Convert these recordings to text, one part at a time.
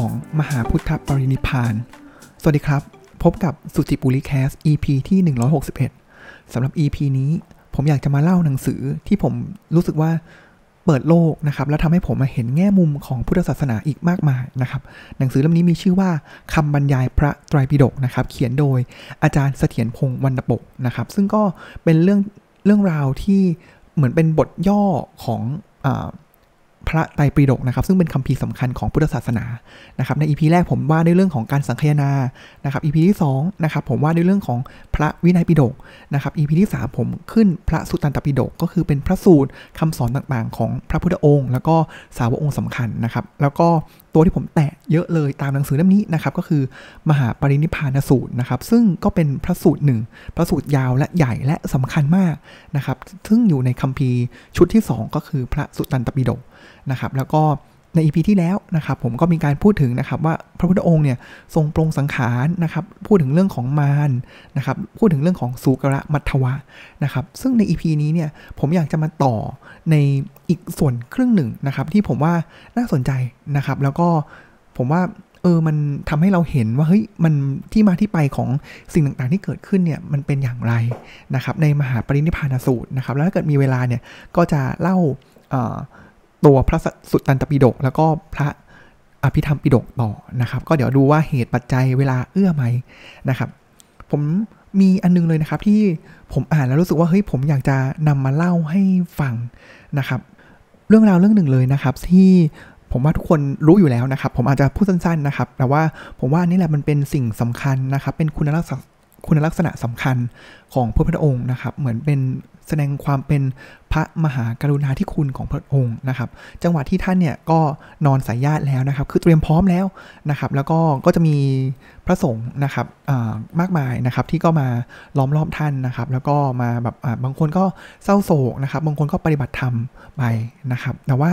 ของมหาพุทธปรินิพานสวัสดีครับ พบกับสุจิปุริแคส EP ที่ 161สำหรับ EP นี้ผมอยากจะมาเล่าหนังสือที่ผมรู้สึกว่าเปิดโลกนะครับ แล้วทำให้ผมมาเห็นแง่มุมของพุทธศาสนาอีกมากมายนะครับ หนังสือเล่มนี้มีชื่อว่าคำบรรยายพระไตรปิฎกนะครับ เขียนโดยอาจารย์เสถียรพงศ์วรรณปกนะครับ ซึ่งก็เป็นเรื่องเรื่องราวที่เหมือนเป็นบทย่อของอ พระไตรปิฎกนะครับซึ่งเป็นคัมภีร์สำคัญของพุทธศาสนานะครับในอีพีแรกผมว่าในเรื่องของการสังคายนานะครับอีพีที่2นะครับผมว่าในเรื่องของพระวินัยปิฎกนะครับอีพีที่ 3 ผมขึ้นพระสุตตันตปิฎกก็คือเป็นพระสูตรคำสอนต่างๆ ของพระพุทธองค์ แล้วก็สาวกองค์สำคัญนะครับแล้วก็ตัวที่ผมแตะเยอะเลยตามหนังสือเล่มนี้นะครับก็คือมหาปรินิพพานสูตรนะครับซึ่งก็เป็นพระสูตรหนึ่งพระสูตรยาวและใหญ่และสำคัญมากนะครับซึ่งอยู่ในคัมภีร์ชุดที่ 2 ก็คือพระสุตตันตปิฎก นะครับแล้วก็ในอีพีที่แล้วนะครับผมก็มีการพูดถึงนะครับว่าพระพุทธองค์เนี่ยทรงปรงสังขารนะครับพูดถึงเรื่องของมารนะครับพูดถึงเรื่องของสุกระมัทวะนะครับซึ่งในอีพีนี้เนี่ยผมอยากจะมาต่อในอีกส่วนครึ่งหนึ่งนะครับที่ผมว่าน่าสนใจนะครับแล้วก็ผมว่าเออมันทำให้เราเห็นว่าเฮ้ยมันที่มาที่ไปของสิ่งต่างๆที่เกิดขึ้นเนี่ยมันเป็นอย่างไรนะครับในมหาปรินิพพานสูตรนะครับแล้วถ้าเกิดมีเวลาเนี่ยก็จะเล่า ตัวพระสุตตันตปิฎกแล้วก็พระอภิธรรมปิฎกต่อนะครับ ก็เดี๋ยวดูว่าเหตุปัจจัยเวลาเอื้อไหมนะครับ ผมมีอันนึงเลยนะครับที่ผมอ่านแล้วรู้สึกว่าเฮ้ยผมอยากจะนำมาเล่าให้ฟังนะครับ เรื่องราวเรื่องหนึ่งเลยนะครับ ที่ผมว่าทุกคนรู้อยู่แล้วนะครับ ผมอาจจะพูดสั้นๆนะครับ แต่ว่าผมว่านี่แหละมันเป็นสิ่งสำคัญนะครับ เป็นคุณลักษณะ คุณลักษณะสำคัญของพระพุทธองค์นะครับ เหมือนเป็นแสดงความเป็นพระมหากรุณาธิคุณของพระองค์นะครับ จังหวะที่ท่านเนี่ยก็นอนสายญาติแล้วนะครับ คือเตรียมพร้อมแล้วนะครับ แล้วก็ก็จะมีพระสงฆ์นะครับมากมายนะครับที่ก็มาล้อมรอบท่านนะครับ แล้วก็มาแบบบางคนก็เศร้าโศกนะครับ บางคนก็ปฏิบัติธรรมไปนะครับ แต่ว่า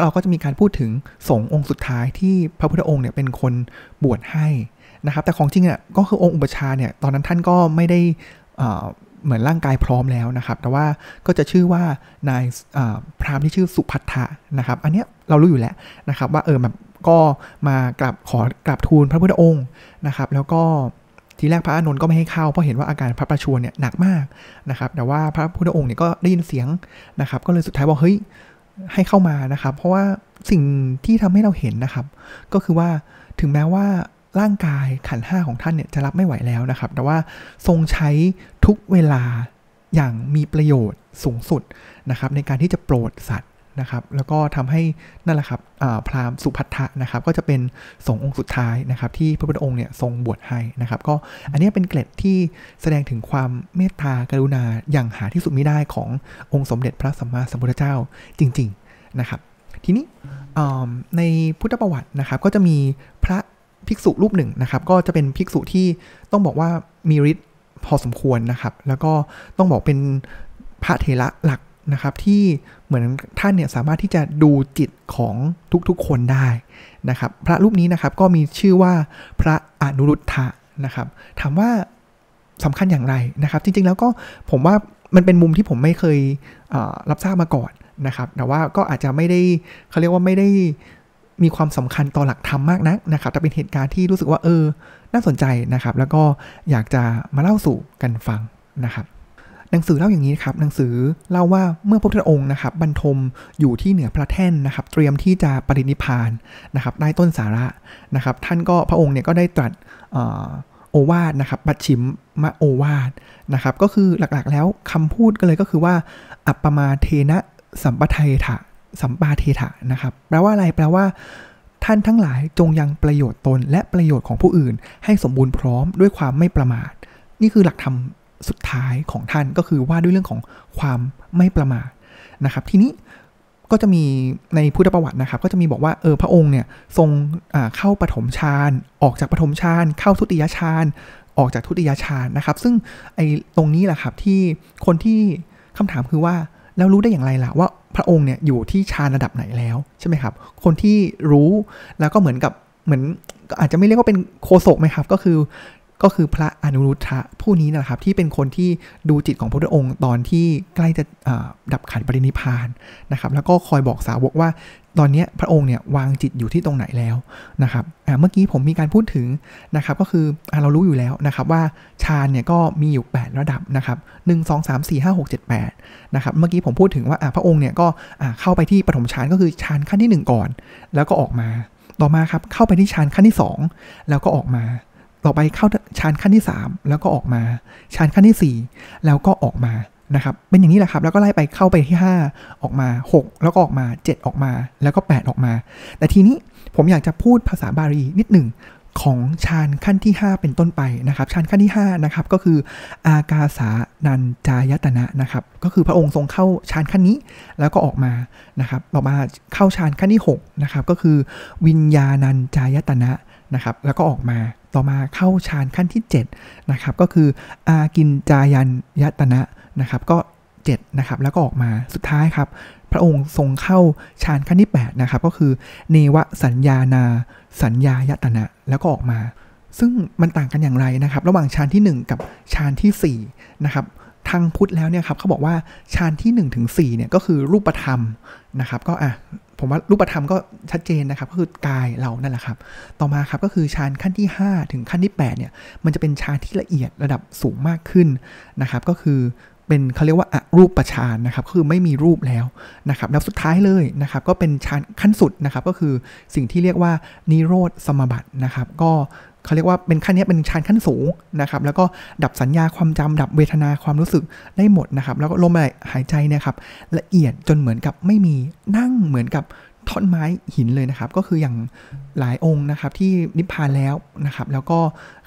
เราก็จะมีการพูดถึงสงฆ์องค์สุดท้ายที่พระพุทธองค์เนี่ยเป็นคนบวชให้ นะครับ แต่ของจริงอะก็คือองค์อุปชาเนี่ยตอนนั้นท่านก็ไม่ได้เหมือนร่างกายพร้อมแล้วนะครับ แต่ว่าก็จะชื่อว่านายพรามที่ชื่อสุพัทธะนะครับ อันนี้เรารู้อยู่แล้วนะครับ ว่าเออแบบก็มากราบขอกราบทูลพระพุทธองค์นะครับ แล้วก็ทีแรกพระอานนท์ก็ไม่ให้เข้าเพราะเห็นว่าอาการพระประชวรเนี่ยหนักมากนะครับ แต่ว่าพระพุทธองค์เนี่ยก็ได้ยินเสียงนะครับ ก็เลยสุดท้ายบอกเฮ้ยให้เข้ามานะครับ เพราะว่าสิ่งที่ทำให้เราเห็นนะครับ ก็คือว่าถึงแม้ว่า ร่างกายขันห้าของท่านเนี่ยจะรับไม่ไหวแล้วนะครับ แต่ว่าทรงใช้ทุกเวลาอย่างมีประโยชน์สูงสุดนะครับ ในการที่จะโปรดสัตว์นะครับ แล้วก็ทำให้นั่นแหละครับพราหมณ์สุพัทธะนะครับ ก็จะเป็นสงองค์สุดท้ายนะครับ ที่พระพุทธองค์เนี่ยทรงบวชให้นะครับ ก็อันนี้เป็นเกล็ดที่แสดงถึงความเมตตากรุณาอย่างหาที่สุดไม่ได้ขององค์สมเด็จพระสัมมาสัมพุทธเจ้าจริง ๆนะครับ ทีนี้ในพุทธประวัตินะครับ ก็จะมีพระ ภิกษุรูปหนึ่งนะครับ ก็จะเป็นภิกษุที่ต้องบอกว่ามีฤทธิ์พอสมควรนะครับ แล้วก็ต้องบอกเป็นพระเถระหลักนะครับ ที่เหมือนท่านเนี่ยสามารถที่จะดูจิตของทุกๆคนได้นะครับ พระรูปนี้นะครับก็มีชื่อว่าพระอนุรุทธะนะครับ ถามว่าสำคัญอย่างไรนะครับ จริงๆแล้วก็ผมว่ามันเป็นมุมที่ผมไม่เคยรับทราบมาก่อนนะครับ แต่ว่าก็อาจจะไม่ได้เขาเรียกว่าไม่ได้ มีความสำคัญต่อหลักธรรมมากนักนะครับแต่เป็นเหตุการณ์ที่รู้สึกว่าเออ น่าสนใจนะครับ แล้วก็อยากจะมาเล่าสู่กันฟังนะครับหนังสือเล่าอย่างนี้ครับหนังสือเล่าว่าเมื่อพระพุทธองค์นะครับบรรทมอยู่ที่เหนือพระแท่นนะครับ เตรียมที่จะปรินิพานนะครับใต้ต้นสาระนะครับ ท่านก็พระองค์เนี่ยก็ได้ตรัสโอวาทนะครับปัจฉิมมะโอวาทนะครับ ก็คือหลักๆแล้วคำพูดก็เลยก็คือว่า อัปปมาเทนะสัมปทายถะ สัมปาเทถะนะครับ แปลว่าอะไร แปลว่า ท่านทั้งหลายจงยังประโยชน์ตนและประโยชน์ของผู้อื่น ให้สมบูรณ์พร้อมด้วยความไม่ประมาท นี่คือหลักธรรมสุดท้ายของท่านก็คือว่าด้วยเรื่องของความไม่ประมาทนะครับ ทีนี้ก็จะมีในพุทธประวัตินะครับ ก็จะมีบอกว่าเออพระองค์เนี่ยทรงเข้าปฐมฌานออกจากปฐมฌานเข้าทุติยฌานออกจากทุติยฌานนะครับ ซึ่งไอ้ตรงนี้แหละครับที่คนที่คำถามคือว่าแล้วรู้ได้อย่างไรล่ะว่า พระองค์เนี่ยอยู่ที่ฌานระดับไหนแล้วใช่ไหมครับ คนที่รู้แล้วก็เหมือนกับเหมือนอาจจะไม่เรียกว่าเป็นโคศกไหมครับ ก็คือ ก็คือพระอนุรุทธะผู้นี้นะครับที่เป็นคนที่ดูจิตของพระพุทธองค์ตอนที่ใกล้จะดับขันปรินิพานนะครับแล้วก็คอยบอกสาวกว่าตอนนี้พระองค์เนี่ยวางจิตอยู่ที่ตรงไหนแล้วนะครับเมื่อกี้ผมมีการพูดถึงนะครับก็คืออเรารู้อยู่แล้วนะครับว่าฌานเนี่ยก็มีอยู่ 8 ระดับนะครับ1 2 3 4 5 6 7 8นะครับเมื่อกี้ผมพูดถึงว่าพระองค์เนี่ยก็เข้าไปที่ปฐมฌานก็คือฌานขั้นที่ 1 ก่อน แล้วก็ออกมา ต่อมาครับเข้าไปที่ฌานขั้นที่ 2 แล้วก็ออกมา ต่อไปเข้าฌานขั้นที่ 3 แล้วก็ออกมาฌานขั้นที่ 4 แล้วก็ออกมานะครับ เป็นอย่างนี้แหละครับ แล้วก็ไล่ไปเข้าไปที่ 5 ออกมา 6 แล้วก็ออกมา 7 ออกมา แล้วก็ 8 ออกมา แต่ทีนี้ผมอยากจะพูดภาษาบาลีนิดหนึ่งของฌานขั้นที่ 5 เป็นต้นไปนะครับฌานขั้นที่5นะครับก็คืออากาสานันจายตนะนะครับก็คือพระองค์ทรงเข้าฌานขั้นนี้แล้วก็ออกมานะครับต่อมาเข้าฌานขั้นที่6นะครับก็คือวิญญาณันจายตนะ นะครับแล้วก็ออกมาต่อมาเข้าฌานขั้นที่7นะครับก็คืออากินจายันยตนะนะครับก็7นะครับแล้วก็ออกมาสุดท้ายครับพระองค์ทรงเข้าฌานขั้นที่8นะครับก็คือเนวสัญญานา สัญญายตนะแล้วก็ออกมา ซึ่งมันต่างกันอย่างไรนะครับ ระหว่างฌานที่ 1 กับฌานที่4นะครับทางพุทธแล้วเนี่ยครับเขาบอกว่าฌานที่1ถึง4เนี่ยก็คือรูปธรรมนะครับ ก็อะ ผมว่ารูปธรรมก็ชัดเจนนะครับก็คือกายเรานั่นแหละครับ ต่อมาครับก็คือฌานขั้นที่ 5 ถึงขั้นที่8เนี่ยมันจะเป็นฌานที่ละเอียดระดับสูงมากขึ้นนะครับ ก็คือ เป็นเขาเรียกว่าอรูปประชานนะครับคือไม่มีรูปแล้วนะครับแล้วสุดท้ายเลยนะครับก็เป็นชั้นขั้นสุดนะครับก็คือสิ่งที่เรียกว่านิโรธสมบัตินะครับก็เขาเรียกว่าเป็นขั้นนี้เป็นชั้นขั้นสูงนะครับ แล้วก็ดับสัญญาความจำดับเวทนาความรู้สึกได้หมดนะครับ แล้วก็ลมหายใจนะครับละเอียดจนเหมือนกับไม่มีนั่งเหมือนกับท่อนไม้หินเลยนะครับ ก็คืออย่างหลายองค์นะครับที่นิพพานแล้วนะครับ แล้วก็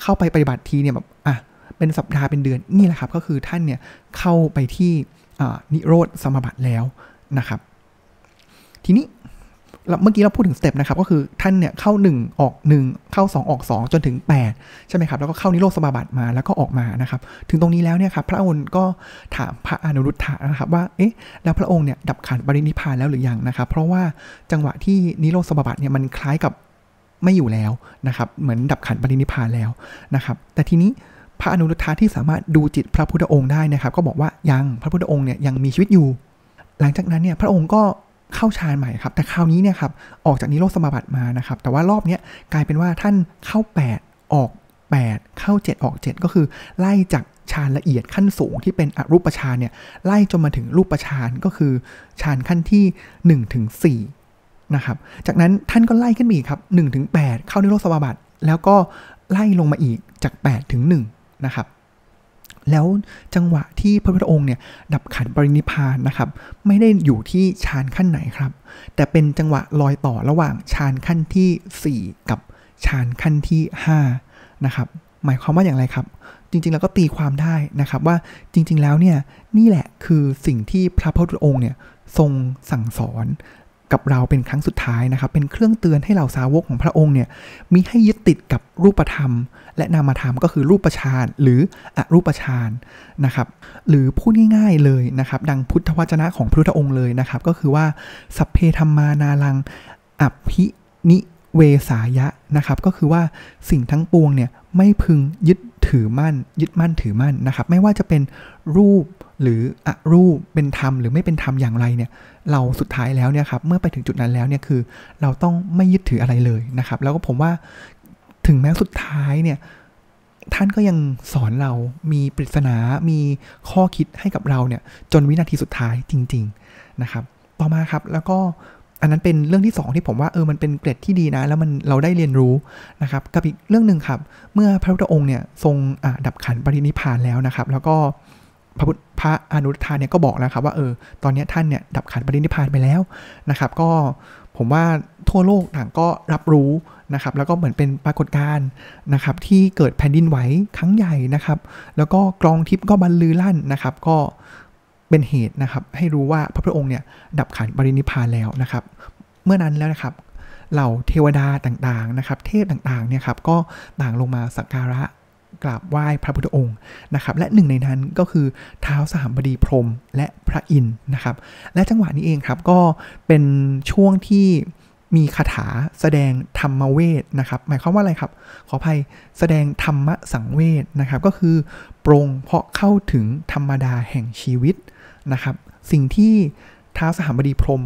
เข้าไปปฏิบัติทีเนี่ยแบบอะ เป็นสัปดาห์เป็นเดือนนี่แหละครับ ก็คือท่านเนี่ยเข้าไปที่นิโรธสมบัติแล้วนะครับ ทีนี้เมื่อกี้เราพูดถึงสเต็ปนะครับ ก็คือท่านเนี่ยเข้า 1 ออก 1 เข้า 2 ออก 2 จนถึง 8 ใช่ไหมครับ แล้วก็เข้านิโรธสมาบัติมาแล้วก็ออกมานะครับ ถึงตรงนี้แล้วเนี่ยครับ พระองค์ก็ถามพระอนุรุทธะนะครับว่าเอ๊ะแล้วพระองค์เนี่ยดับขันปรินิพานแล้วหรือยังนะครับ เพราะว่าจังหวะที่นิโรธสมาบัติเนี่ยมันคล้ายกับไม่อยู่แล้วนะครับ เหมือนดับขันปรินิพานแล้วนะครับ แต่ทีนี้ พระอนุรุทธะที่สามารถดูจิตพระพุทธองค์ได้นะครับ ก็บอกว่ายังพระพุทธองค์เนี่ยยังมีชีวิตอยู่ หลังจากนั้นเนี่ยพระองค์ก็เข้าฌานใหม่ครับ แต่คราวนี้เนี่ยครับออกจากนิโรธสมาบัติมานะครับ แต่ว่ารอบนี้กลายเป็นว่าท่านเข้า 8 ออก 8 เข้า 7 ออก 7 ก็คือไล่จากฌานละเอียดขั้นสูงที่เป็นอรูปฌานเนี่ยไล่จนมาถึงรูปฌานก็คือฌานขั้นที่1ถึง4นะครับ จากนั้นท่านก็ไล่ขึ้นมาอีกครับ1ถึง8เข้านิโรธสมาบัติ แล้วก็ไล่ลงมาอีกจาก 8 ถึง 1 นะครับ แล้วจังหวะที่พระพุทธองค์เนี่ยดับขันปรินิพานนะครับ ไม่ได้อยู่ที่ฌานขั้นไหนครับ แต่เป็นจังหวะลอยต่อระหว่างฌานขั้นที่ 4 กับฌานขั้นที่5นะครับหมายความว่าอย่างไรครับ จริงๆแล้วก็ตีความได้นะครับว่าจริง ๆ แล้วเนี่ยนี่แหละคือสิ่งที่พระพุทธองค์เนี่ยทรงสั่งสอน กับเราเป็นครั้งสุดท้ายนะครับ เป็นเครื่องเตือนให้เหล่าสาวกของพระองค์เนี่ยมีให้ยึดติดกับรูปธรรม และนามธรรมก็คือรูปฌานหรืออรูปฌานนะครับ หรือพูดง่ายๆเลยนะครับ ดังพุทธวจนะของพระพุทธองค์เลยนะครับ ก็คือว่าสัพเพธรรมานาลังอภินิเวสายะนะครับ ก็คือว่าสิ่งทั้งปวงเนี่ยไม่พึงยึดถือมั่น ยึดมั่นถือมั่นนะครับ ไม่ว่าจะเป็นรูป หรืออรูปเป็นธรรมหรือไม่เป็นธรรมอย่างไรเนี่ยเราสุดท้ายแล้วเนี่ยครับเมื่อไปถึงจุดนั้นแล้วเนี่ยคือ เราต้องไม่ยึดถืออะไรเลยนะครับ แล้วก็ผมว่าถึงแม้สุดท้ายเนี่ยท่านก็ยังสอนเรามีปริศนา มีข้อคิดให้กับเราเนี่ยจนวินาทีสุดท้ายจริง ๆนะครับ ต่อมาครับแล้วก็อันนั้นเป็นเรื่องที่ 2 ที่ผมว่าเออมันเป็นเกร็ดที่ดีนะ แล้วมันเราได้เรียนรู้นะครับ กับอีกเรื่องหนึ่งครับ เมื่อพระพุทธองค์เนี่ยทรงดับขันปรินิพานแล้วนะครับ แล้วก็ พระพุทธพระอนุทานเนี่ยก็บอกแล้วครับว่าเออตอนนี้ท่านเนี่ยดับขันปรินิพานไปแล้วนะครับก็ผมว่าทั่วโลกต่างก็รับรู้นะครับแล้วก็เหมือนเป็นปรากฏการณ์นะครับที่เกิดแผ่นดินไหวครั้งใหญ่นะครับ แล้วก็กรองทิพย์ก็บรรลือลั่นนะครับ ก็เป็นเหตุนะครับให้รู้ว่าพระพุทธองค์เนี่ยดับขันปรินิพานแล้วนะครับ เมื่อนั้นแล้วนะครับเหล่าเทวดาต่างๆนะครับ เทพต่างๆเนี่ยครับก็ต่างลงมาสักการะ กราบไหว้พระพุทธองค์นะครับ และหนึ่งในนั้นก็คือเท้าสามบดีพรมและพระอินทร์นะครับ และจังหวะนี้เองครับก็เป็นช่วงที่มีคาถาแสดงธรรมเวทนะครับ หมายความว่าอะไรครับ ขออภัยแสดงธรรมสังเวทนะครับ ก็คือปรงเพราะเข้าถึงธรรมดาแห่งชีวิตนะครับ สิ่งที่ท้าวสหบดีพรม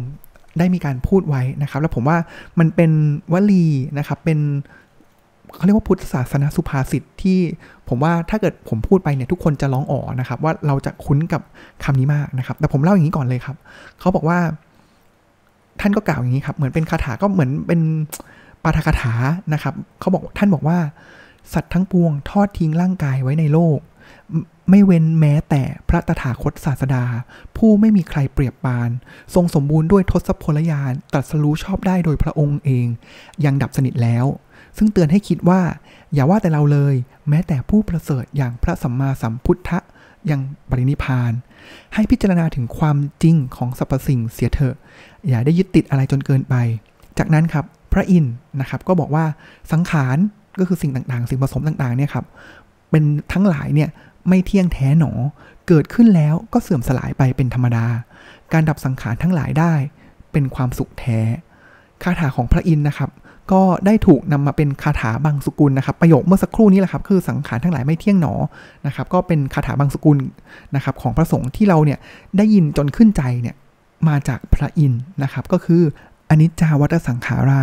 ได้มีการพูดไว้นะครับ แล้วผมว่ามันเป็นวลีนะครับเป็น เขาเรียกว่าพุทธศาสนาสุภาษิตที่ผมว่าถ้าเกิดผมพูดไปเนี่ยทุกคนจะร้องอ๋อนะครับ ว่าเราจะคุ้นกับคำนี้มากนะครับ แต่ผมเล่าอย่างนี้ก่อนเลยครับ เขาบอกว่า ท่านก็กล่าวอย่างนี้ครับ เหมือนเป็นคาถาก็เหมือนเป็นปาฐกถานะครับ เขาบอกท่านบอกว่า สัตว์ทั้งปวงทอดทิ้งร่างกายไว้ในโลก ไม่เว้นแม้แต่พระตถาคตศาสดา ผู้ไม่มีใครเปรียบปาน ทรงสมบูรณ์ด้วยทศพลยานตรัสรู้ชอบได้โดยพระองค์เอง ยังดับสนิทแล้ว ซึ่งเตือนให้คิดว่า อย่าว่าแต่เราเลย แม้แต่ผู้ประเสริฐอย่างพระสัมมาสัมพุทธะยังปรินิพาน ให้พิจารณาถึงความจริงของสรรพสิ่งเสียเถอะ อย่าได้ยึดติดอะไรจนเกินไป จากนั้นครับพระอินทร์นะครับก็บอกว่าสังขารก็คือสิ่งต่างๆ สิ่งผสมต่างๆเนี่ยครับเป็นทั้งหลายเนี่ยไม่เที่ยงแท้หนอ เกิดขึ้นแล้วก็เสื่อมสลายไปเป็นธรรมดา การดับสังขารทั้งหลายได้ เป็นความสุขแท้ คาถาของพระอินทร์นะครับ ก็ได้ถูกนำมาเป็นคาถาบางสกุลนะครับ ประโยคเมื่อสักครู่นี้แหละครับ คือสังขารทั้งหลายไม่เที่ยงหนอนะครับ ก็เป็นคาถาบางสกุลนะครับของพระสงฆ์ที่เราเนี่ยได้ยินจนขึ้นใจเนี่ยมาจากพระอินทร์นะครับ ก็คืออนิจจาวัตสังขารา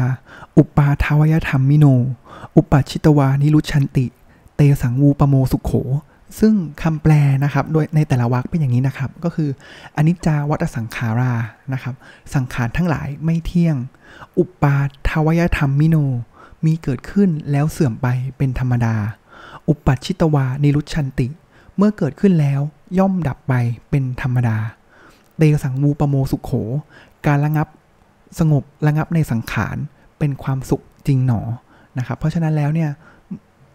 อุปาทวยธรรมมิโน อุปชิตวานิรุชันติ เตสังวูปโมสุขโข ซึ่งคำแปลนะครับโดยในแต่ละวรรคเป็นอย่างนี้นะครับ ก็คืออนิจจาวัตสังขารานะครับ สังขารทั้งหลายไม่เที่ยง อุปาทวยธรรมมิโน มีเกิดขึ้นแล้วเสื่อมไปเป็นธรรมดา อุปัชิตวานิรุชันติ เมื่อเกิดขึ้นแล้วย่อมดับไปเป็นธรรมดา เตสังวูปโมสุขโข การระงับสงบระงับในสังขารเป็นความสุขจริงหนอนะครับ เพราะฉะนั้นแล้วเนี่ย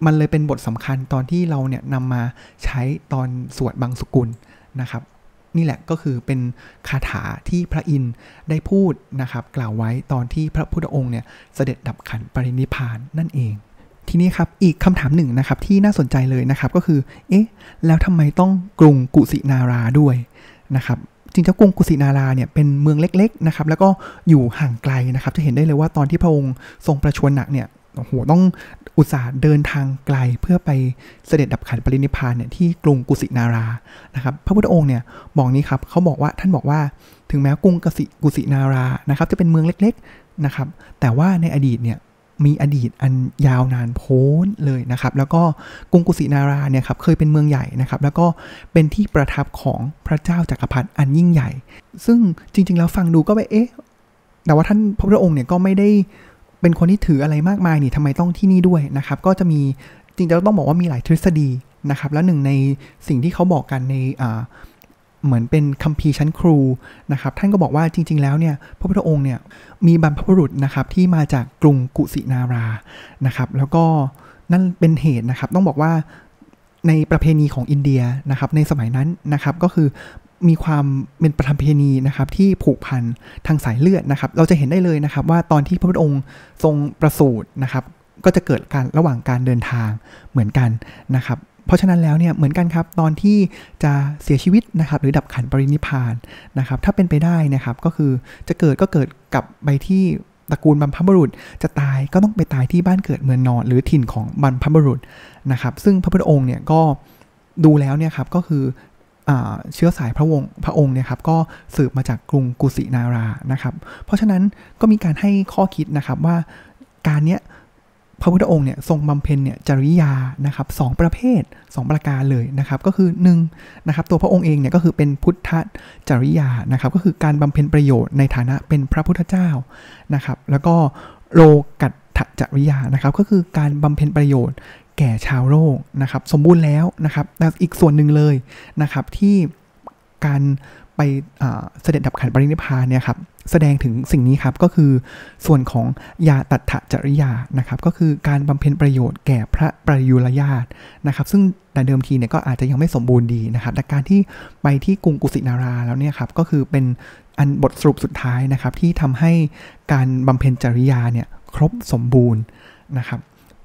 มันเลยเป็นบทสำคัญตอนที่เราเนี่ยนำมาใช้ตอนสวดบางสกุลนะครับ นี่แหละก็คือเป็นคาถาที่พระอินทร์ได้พูดนะครับ กล่าวไว้ตอนที่พระพุทธองค์เนี่ยเสด็จดับขันปรินิพานนั่นเอง ทีนี้ครับอีกคำถามหนึ่งนะครับที่น่าสนใจเลยนะครับก็คือ เอ๊ะ แล้วทำไมต้องกรุงกุสินาราด้วยนะครับจริงเจ้ากรุงกุสินาราเนี่ยเป็นเมืองเล็กๆนะครับแล้วก็อยู่ห่างไกลนะครับ จะเห็นได้เลยว่าตอนที่พระองค์ทรงประชวรหนักเนี่ย โอ้โหต้องอุตส่าห์เดินทางไกลเพื่อไปเสด็จดับขันปรินิพานเนี่ยที่กรุงกุสินารานะครับพระพุทธองค์เนี่ยบอกนี้ครับเขาบอกว่าท่านบอกว่าถึงแม้กรุงกสิกุสินารานะครับจะเป็นเมืองเล็กๆนะครับแต่ว่าในอดีตเนี่ยมีอดีตอันยาวนานโพ้นเลยนะครับ แล้วก็กรุงกุสินาราเนี่ยครับเคยเป็นเมืองใหญ่นะครับ แล้วก็เป็นที่ประทับของพระเจ้าจากักรพรรดิอันยิ่งใหญ่ ซึ่งจริง ๆ แล้วฟังดูก็ไปเอ๊ะแต่ว่าท่านพระพุทธองค์เนี่ยก็ไม่ได้ เป็นคนที่ถืออะไรมากมายนี่ทำไมต้องที่นี่ด้วยนะครับ ก็จะมีจริงๆต้องบอกว่ามีหลายทฤษฎีนะครับ แล้วหนึ่งในสิ่งที่เขาบอกกันในเหมือนเป็นคัมภีร์ชั้นครูนะครับ ท่านก็บอกว่าจริง ๆ แล้วเนี่ยพระพุทธองค์เนี่ยมีบรรพบุรุษนะครับที่มาจากกรุงกุสินารานะครับ แล้วก็นั่นเป็นเหตุนะครับ ต้องบอกว่าในประเพณีของอินเดียนะครับในสมัยนั้นนะครับก็คือ มีความเป็นประเพณีนะครับที่ผูกพันทางสายเลือดนะครับ เราจะเห็นได้เลยนะครับว่าตอนที่พระพุทธองค์ทรงประสูตินะครับ ก็จะเกิดการระหว่างการเดินทางเหมือนกันนะครับเพราะฉะนั้นแล้วเนี่ยเหมือนกันครับตอนที่จะเสียชีวิตนะครับหรือดับขันปรินิพานนะครับถ้าเป็นไปได้นะครับก็คือจะเกิดก็เกิดกับไปที่ตระกูลบรรพบุรุษ จะตายก็ต้องไปตายที่บ้านเกิดเมืองนอน หรือถิ่นของบรรพบุรุษนะครับซึ่งพระพุทธองค์เนี่ยก็ดูแล้วเนี่ยครับก็คือ เชื้อสายพระวงศ์พระองค์เนี่ยครับก็สืบมาจากกรุงกุสินารานะครับ เพราะฉะนั้นก็มีการให้ข้อคิดนะครับว่าการเนี้ยพระพุทธองค์เนี่ยทรงบำเพ็ญเนี่ยจริยานะครับสประเภท 2 ประการเลยนะครับ ก็คือ1นะครับตัวพระองค์เองเนี่ยก็คือเป็นพุทธจริยานะครับ ก็คือการบำเพ็ญประโยชน์ในฐานะเป็นพระพุทธเจ้านะครับ แล้วก็โลกัตถจริยานะครับ ก็คือการบำเพ็ญประโยชน์ แก่ชาวโลกนะครับ สมบูรณ์แล้วนะครับแต่อีกส่วนหนึ่งเลยนะครับที่การไปเสด็จดับขันปรินิพพานเนี่ยครับแสดงถึงสิ่งนี้ครับก็คือส่วนของยาตัทจริยานะครับก็คือการบำเพ็ญประโยชน์แก่พระประยุรญาตนะครับซึ่งแต่เดิมทีเนี่ยก็อาจจะยังไม่สมบูรณ์ดีนะครับแต่การที่ไปที่กรุงกุสินาราแล้วเนี่ยครับก็คือเป็นอันบทสรุปสุดท้ายนะครับที่ทำให้การบำเพ็ญจริยาเนี่ยครบสมบูรณ์นะครับ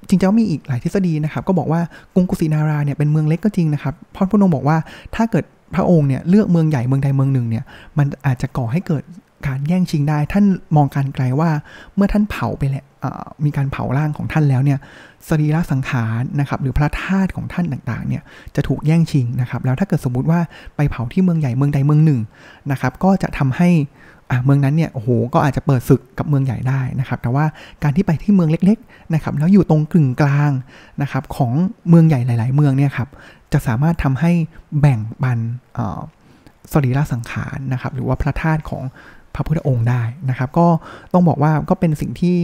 จริงๆมีอีกหลายทฤษฎีนะครับ ก็บอกว่ากรุงกุสินาราเนี่ยเป็นเมืองเล็กก็จริงนะครับพ่อพุทธองค์บอกว่าถ้าเกิดพระองค์เนี่ยเลือกเมืองใหญ่เมืองใดเมืองหนึ่งเนี่ยมันอาจจะก่อให้เกิดการแย่งชิงได้ ท่านมองการไกลว่าเมื่อท่านเผาไปแล้วมีการเผาร่างของท่านแล้วเนี่ยสรีระสังขารนะครับหรือพระธาตุของท่านต่างๆเนี่ยจะถูกแย่งชิงนะครับแล้วถ้าเกิดสมมุติว่าไปเผาที่เมืองใหญ่เมืองใดเมืองหนึ่งนะครับก็จะทำให้ เมืองนั้นเนี่ยโอ้โหก็อาจจะเปิดศึกกับเมืองใหญ่ได้นะครับ แต่ว่าการที่ไปที่เมืองเล็กๆนะครับแล้วอยู่ตรงกึ่งกลางนะครับของเมืองใหญ่หลาย ๆ เมืองเนี่ยครับจะสามารถทำให้แบ่งปันสรีระสังขารนะครับหรือว่าพระธาตุของพระพุทธองค์ได้นะครับ ก็ต้องบอกว่าก็เป็นสิ่งที่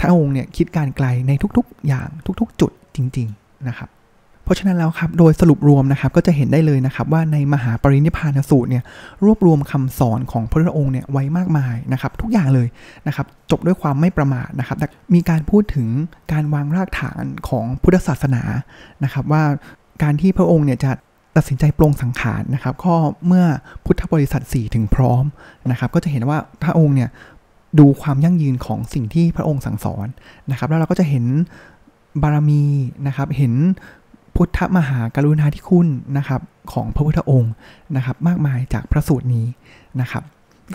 พระองค์เนี่ยคิดการไกลในทุกๆอย่างทุก ๆ จุดจริง ๆนะครับ ราะฉะนั้นแล้วครับโดยสรุปรวมนะครับก็จะเห็นได้เลยนะครับว่าในมหาปรินิพานสูตรเนี่ยรวบรวมคำสอนของพระองค์เนี่ยไว้มากมายนะครับทุกอย่างเลยนะครับจบด้วยความไม่ประมาทนะครับมีการพูดถึงการวางรากฐานของพุทธศาสนานะครับว่าการที่พระองค์เนี่ยจะตัดสินใจปรงสังขารนะครับก็เมื่อพุทธบริษัท4ถึงพร้อมนะครับก็จะเห็นว่าพระองค์เนี่ยดูความยั่งยืนของสิ่งที่พระองค์สั่งสอนนะครับแล้วเราก็จะเห็นบารมีนะครับเห็น พุทธมหากรุณาธิคุณนะครับของพระพุทธองค์นะครับ มากมายจากพระสูตรนี้นะครับ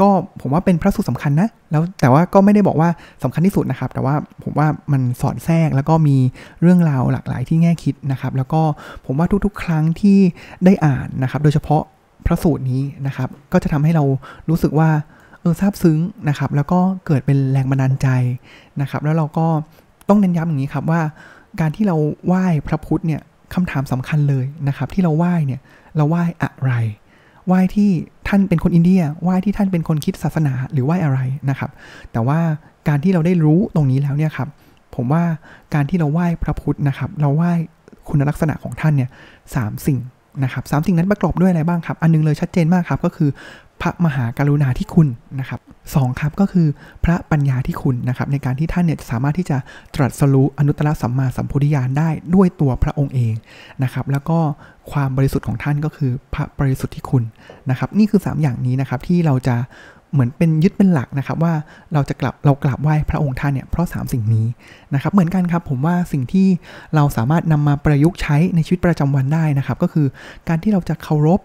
ก็ผมว่าเป็นพระสูตรสำคัญนะแล้วแต่ว่าก็ไม่ได้บอกว่าสำคัญที่สุดนะครับ แต่ว่าผมว่ามันสอดแทรกแล้วก็มีเรื่องราวหลากหลายที่แง่คิดนะครับ แล้วก็ผมว่าทุกๆ ครั้งที่ได้อ่านนะครับ โดยเฉพาะพระสูตรนี้นะครับ ก็จะทำให้เรารู้สึกว่าเออซาบซึ้งนะครับ แล้วก็เกิดเป็นแรงบันดาลใจนะครับ แล้วเราก็ต้องเน้นย้ำอย่างนี้ครับว่าการที่เราไหว้พระพุทธเนี่ย คำถามสำคัญเลยนะครับ ที่เราไหว้เนี่ยเราไหว้อะไรไหว้ที่ท่านเป็นคนอินเดียไหว้ที่ท่านเป็นคนคิดศาสนาหรือไหว้อะไรนะครับ แต่ว่าการที่เราได้รู้ตรงนี้แล้วเนี่ยครับ ผมว่าการที่เราไหว้พระพุทธนะครับ เราไหว้คุณลักษณะของท่านเนี่ยสามสิ่งนะครับสามสิ่งนั้นประกอบด้วยอะไรบ้างครับ อันนึงเลยชัดเจนมากครับ ก็คือ พระมหากรุณาที่คุณนะครับสองครับก็คือพระปัญญาที่คุณนะครับในการที่ท่านเนี่ยสามารถที่จะตรัสรู้อนุตตรสัมมาสัมพุทธิญาณได้ด้วยตัวพระองค์เองนะครับแล้วก็ความบริสุทธิ์ของท่านก็คือพระบริสุทธิ์ที่คุณนะครับนี่คือ 3 อย่างนี้นะครับที่เราจะเหมือนเป็นยึดเป็นหลักนะครับว่าเราจะกลับเรากราบไหว้พระองค์ท่านเนี่ยเพราะ 3 สิ่งนี้นะครับเหมือนกันครับผมว่าสิ่งที่เราสามารถนำมาประยุกต์ใช้ในชีวิตประจำวันได้นะครับ ก็คือการที่เราจะเคารพ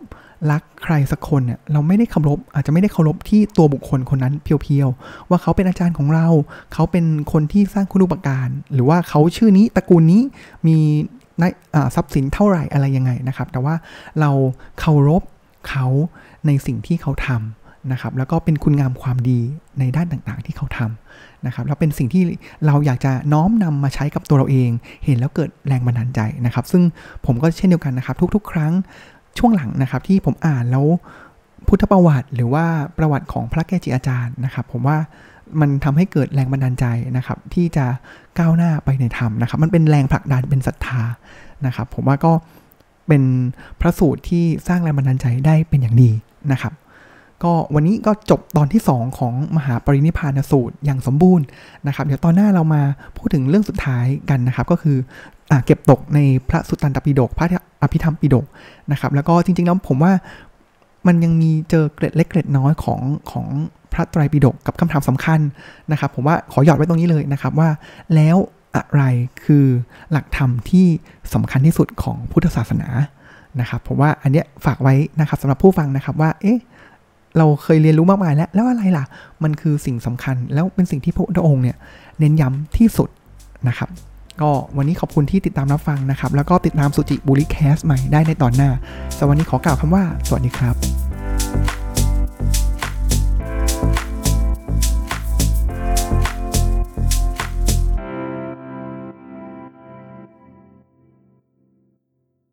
รักใครสักคนเนี่ยเราไม่ได้เคารพอาจจะไม่ได้เคารพที่ตัวบุคคลคนนั้นเพียวๆว่าเขาเป็นอาจารย์ของเรา เขาเป็นคนที่สร้างคุณูปการ หรือว่าเขาชื่อนี้ตระกูลนี้มีทรัพย์สินเท่าไหร่อะไรยังไงนะครับ แต่ว่าเราเคารพเขาในสิ่งที่เขาทำนะครับ แล้วก็เป็นคุณงามความดีในด้านต่างๆที่เขาทำนะครับ แล้วเป็นสิ่งที่เราอยากจะน้อมนำมาใช้กับตัวเราเอง เห็นแล้วเกิดแรงบันดาลใจนะครับ ซึ่งผมก็เช่นเดียวกันนะครับ ทุกๆ ครั้ง ช่วงหลังนะครับที่ผมอ่านแล้วพุทธประวัติ หรือว่าประวัติของพระแกจิอาจารย์นะครับ ผมว่ามันทำให้เกิดแรงบันดาลใจนะครับ ที่จะก้าวหน้าไปในธรรมนะครับ มันเป็นแรงผลักดันเป็นศรัทธานะครับ ผมว่าก็เป็นพระสูตรที่สร้างแรงบันดาลใจได้เป็นอย่างดีนะครับ ก็วันนี้ก็จบตอนที่ 2 ของมหาปรินิพานสูตรอย่างสมบูรณ์นะครับ เดี๋ยวตอนหน้าเรามาพูดถึงเรื่องสุดท้ายกันนะครับ ก็คืออ เก็บตกในพระสุตตันตปิฎกพระอภิธรรมปิฎกนะครับ แล้วก็จริงๆแล้วผมว่ามันยังมีเจอเกร็ดเล็กเกร็ดน้อยของของพระไตรปิฎกกับคำถามสำคัญนะครับ ผมว่าขอหยอดไว้ตรงนี้เลยนะครับว่าแล้วอะไรคือหลักธรรมที่สำคัญที่สุดของพุทธศาสนานะครับผมว่าอันเนี้ยฝากไว้นะครับสำหรับผู้ฟังนะครับว่าเอ๊ะเราเคยเรียนรู้มากมายแล้วแล้วอะไรล่ะ มันคือสิ่งสำคัญแล้วเป็นสิ่งที่พระองค์เนี่ยเน้นย้ำที่สุดนะครับ ก็วันนี้ขอบคุณที่ติดตามรับฟังนะครับ แล้วก็ติดตามสุจิบุริแคสใหม่ได้ในตอนหน้าสวัสดีขอกล่าวคำว่า สวัสดีครับ